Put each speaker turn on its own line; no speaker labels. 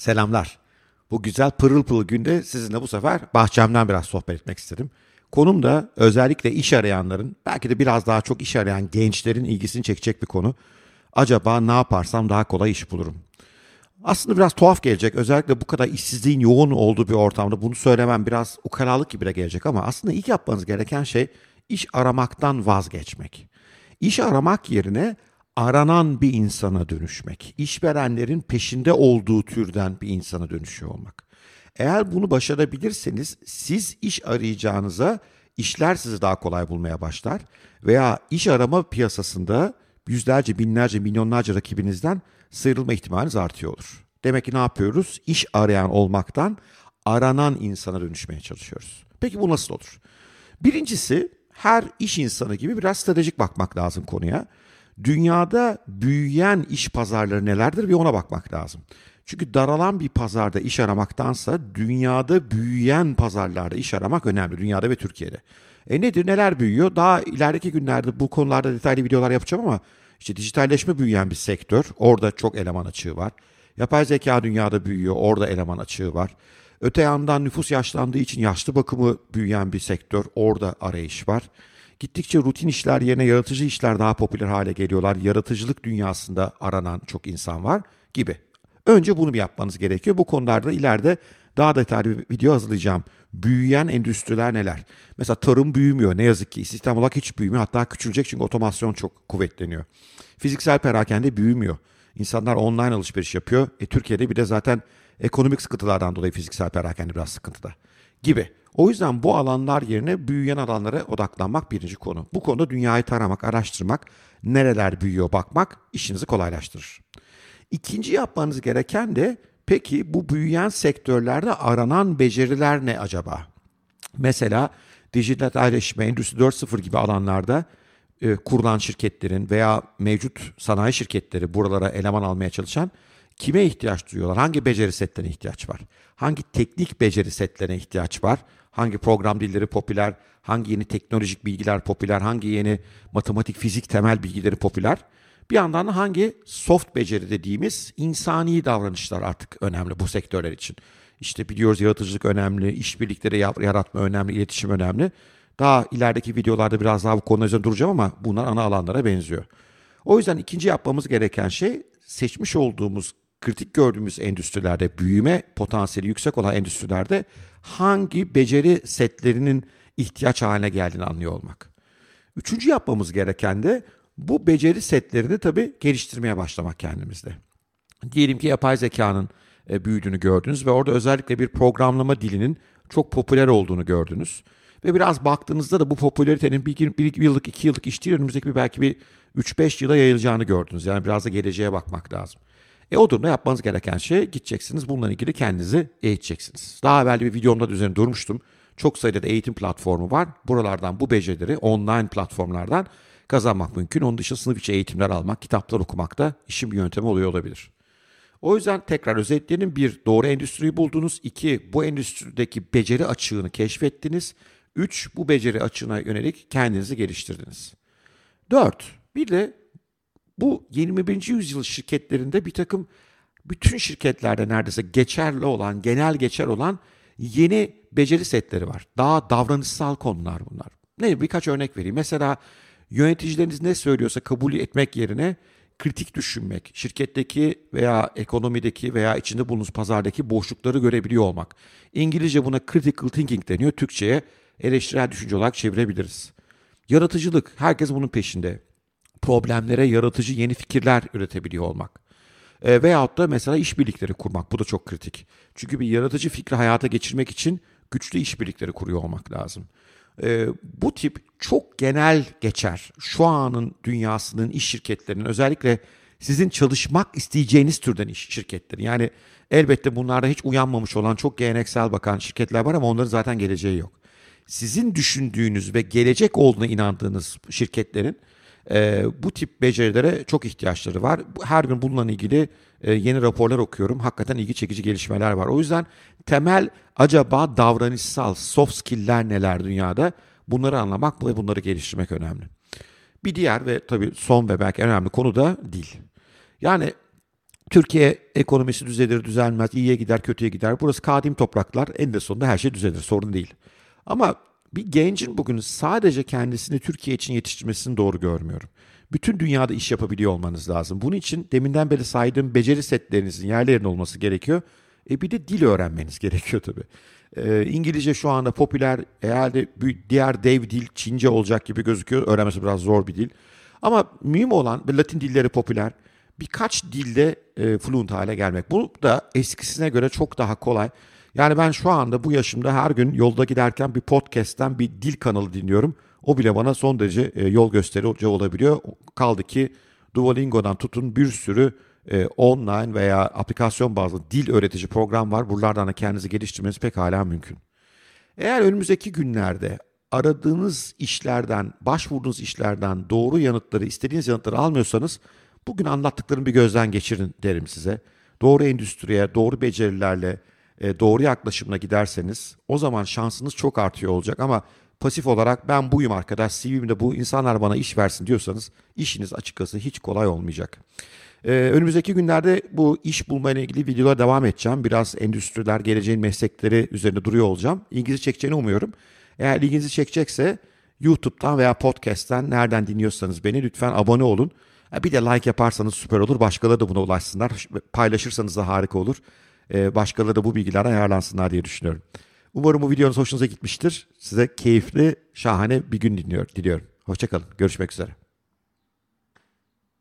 Selamlar. Bu güzel pırıl pırıl günde sizinle bu sefer bahçemden biraz sohbet etmek istedim. Konum da özellikle iş arayanların, belki de biraz daha çok iş arayan gençlerin ilgisini çekecek bir konu. Acaba ne yaparsam daha kolay iş bulurum? Aslında biraz tuhaf gelecek. Özellikle bu kadar işsizliğin yoğun olduğu bir ortamda bunu söylemem biraz ukalalık gibi de gelecek ama aslında ilk yapmanız gereken şey iş aramaktan vazgeçmek. İş aramak yerine aranan bir insana dönüşmek. İşverenlerin peşinde olduğu türden bir insana dönüşüyor olmak. Eğer bunu başarabilirseniz siz iş arayacağınıza işler sizi daha kolay bulmaya başlar veya iş arama piyasasında yüzlerce, binlerce, milyonlarca rakibinizden sıyrılma ihtimaliniz artıyor olur. Demek ki ne yapıyoruz? İş arayan olmaktan aranan insana dönüşmeye çalışıyoruz. Peki bu nasıl olur? Birincisi her iş insanı gibi biraz stratejik bakmak lazım konuya. Dünyada büyüyen iş pazarları nelerdir bir ona bakmak lazım. Çünkü daralan bir pazarda iş aramaktansa dünyada büyüyen pazarlarda iş aramak önemli. Dünyada ve Türkiye'de. E nedir neler büyüyor? Daha ilerideki günlerde bu konularda detaylı videolar yapacağım ama işte dijitalleşme büyüyen bir sektör. Orada çok eleman açığı var. Yapay zeka dünyada büyüyor. Orada eleman açığı var. Öte yandan nüfus yaşlandığı için yaşlı bakımı büyüyen bir sektör. Orada arayış var. Gittikçe rutin işler yerine yaratıcı işler daha popüler hale geliyorlar. Yaratıcılık dünyasında aranan çok insan var gibi. Önce bunu bir yapmanız gerekiyor. Bu konularda ileride daha detaylı bir video hazırlayacağım. Büyüyen endüstriler neler? Mesela tarım büyümüyor ne yazık ki. İstihdam olarak hiç büyümüyor. Hatta küçülecek çünkü otomasyon çok kuvvetleniyor. Fiziksel perakende büyümüyor. İnsanlar online alışveriş yapıyor. E, Türkiye'de bir de zaten ekonomik sıkıntılardan dolayı fiziksel perakende biraz sıkıntıda gibi. O yüzden bu alanlar yerine büyüyen alanlara odaklanmak birinci konu. Bu konuda dünyayı taramak, araştırmak, nereler büyüyor bakmak işinizi kolaylaştırır. İkinci yapmanız gereken de peki bu büyüyen sektörlerde aranan beceriler ne acaba? Mesela dijitalleşme, Endüstri 4.0 gibi alanlarda e, kurulan şirketlerin veya mevcut sanayi şirketleri buralara eleman almaya çalışan kime ihtiyaç duyuyorlar? Hangi beceri setlerine ihtiyaç var? Hangi teknik beceri setlerine ihtiyaç var? Hangi program dilleri popüler? Hangi yeni teknolojik bilgiler popüler? Hangi yeni matematik, fizik temel bilgileri popüler? Bir yandan da hangi soft beceri dediğimiz insani davranışlar artık önemli bu sektörler için. İşte biliyoruz yaratıcılık önemli, işbirlikleri yaratma önemli, iletişim önemli. Daha ilerideki videolarda biraz daha bu konu üzerinde duracağım ama bunlar ana alanlara benziyor. O yüzden ikinci yapmamız gereken şey seçmiş olduğumuz kritik gördüğümüz endüstrilerde büyüme potansiyeli yüksek olan endüstrilerde hangi beceri setlerinin ihtiyaç haline geldiğini anlıyor olmak. Üçüncü yapmamız gereken de bu beceri setlerini tabii geliştirmeye başlamak kendimizde. Diyelim ki yapay zekanın e, büyüdüğünü gördünüz ve orada özellikle bir programlama dilinin çok popüler olduğunu gördünüz. Ve biraz baktığınızda da bu popülaritenin bir, bir yıllık, iki yıllık iş değil, önümüzdeki bir belki bir 3-5 yıla yayılacağını gördünüz. Yani biraz da geleceğe bakmak lazım. E o durumda yapmanız gereken şey gideceksiniz bununla ilgili kendinizi eğiteceksiniz. Daha evvel bir videomda üzerine durmuştum. Çok sayıda da eğitim platformu var. Buralardan bu becerileri online platformlardan kazanmak mümkün. Onun dışında sınıf içi eğitimler almak, kitaplar okumak da işin bir yöntemi oluyor olabilir. O yüzden tekrar özetleyelim. Bir, doğru endüstriyi buldunuz. İki, bu endüstrideki beceri açığını keşfettiniz. Üç, bu beceri açığına yönelik kendinizi geliştirdiniz. Dört, bir de bu 21. yüzyıl şirketlerinde bir takım bütün şirketlerde neredeyse geçerli olan, genel geçer olan yeni beceri setleri var. Daha davranışsal konular bunlar. Ne birkaç örnek vereyim. Mesela yöneticileriniz ne söylüyorsa kabul etmek yerine kritik düşünmek, şirketteki veya ekonomideki veya içinde bulunduğunuz pazardaki boşlukları görebiliyor olmak. İngilizce buna critical thinking deniyor. Türkçe'ye eleştirel düşünce olarak çevirebiliriz. Yaratıcılık, herkes bunun peşinde problemlere yaratıcı yeni fikirler üretebiliyor olmak. E, veyahut da mesela işbirlikleri kurmak. Bu da çok kritik. Çünkü bir yaratıcı fikri hayata geçirmek için güçlü işbirlikleri kuruyor olmak lazım. E, bu tip çok genel geçer. Şu anın dünyasının iş şirketlerinin özellikle sizin çalışmak isteyeceğiniz türden iş şirketleri. Yani elbette bunlarda hiç uyanmamış olan çok geleneksel bakan şirketler var ama onların zaten geleceği yok. Sizin düşündüğünüz ve gelecek olduğuna inandığınız şirketlerin e, bu tip becerilere çok ihtiyaçları var. Her gün bununla ilgili e, yeni raporlar okuyorum. Hakikaten ilgi çekici gelişmeler var. O yüzden temel acaba davranışsal soft skill'ler neler dünyada? Bunları anlamak ve bunları geliştirmek önemli. Bir diğer ve tabii son ve belki önemli konu da dil. Yani Türkiye ekonomisi düzelir, düzelmez, iyiye gider, kötüye gider. Burası kadim topraklar. En de sonunda her şey düzelir, sorun değil. Ama bir gencin bugün sadece kendisini Türkiye için yetiştirmesini doğru görmüyorum. Bütün dünyada iş yapabiliyor olmanız lazım. Bunun için deminden beri saydığım beceri setlerinizin yerlerinde olması gerekiyor. E bir de dil öğrenmeniz gerekiyor tabii. E, İngilizce şu anda popüler. Herhalde diğer dev dil Çince olacak gibi gözüküyor. Öğrenmesi biraz zor bir dil. Ama mühim olan ve Latin dilleri popüler. Birkaç dilde e, fluent hale gelmek. Bu da eskisine göre çok daha kolay. Yani ben şu anda bu yaşımda her gün yolda giderken bir podcast'ten bir dil kanalı dinliyorum. O bile bana son derece e, yol gösterici olabiliyor. Kaldı ki Duolingo'dan tutun bir sürü e, online veya aplikasyon bazlı dil öğretici program var. Buralardan da kendinizi geliştirmeniz pek hala mümkün. Eğer önümüzdeki günlerde aradığınız işlerden, başvurduğunuz işlerden doğru yanıtları, istediğiniz yanıtları almıyorsanız bugün anlattıklarımı bir gözden geçirin derim size. Doğru endüstriye, doğru becerilerle, e, doğru yaklaşımla giderseniz o zaman şansınız çok artıyor olacak ama pasif olarak ben buyum arkadaş CV'mde bu insanlar bana iş versin diyorsanız işiniz açıkçası hiç kolay olmayacak. Ee, önümüzdeki günlerde bu iş bulma ile ilgili videolara devam edeceğim. Biraz endüstriler, geleceğin meslekleri üzerinde duruyor olacağım. İlginizi çekeceğini umuyorum. Eğer ilginizi çekecekse YouTube'dan veya podcast'ten nereden dinliyorsanız beni lütfen abone olun. Bir de like yaparsanız süper olur. Başkaları da buna ulaşsınlar. Paylaşırsanız da harika olur. Ee, başkaları da bu bilgilerden yararlansınlar diye düşünüyorum. Umarım bu videonuz hoşunuza gitmiştir. Size keyifli, şahane bir gün diliyorum. Hoşçakalın. Görüşmek üzere.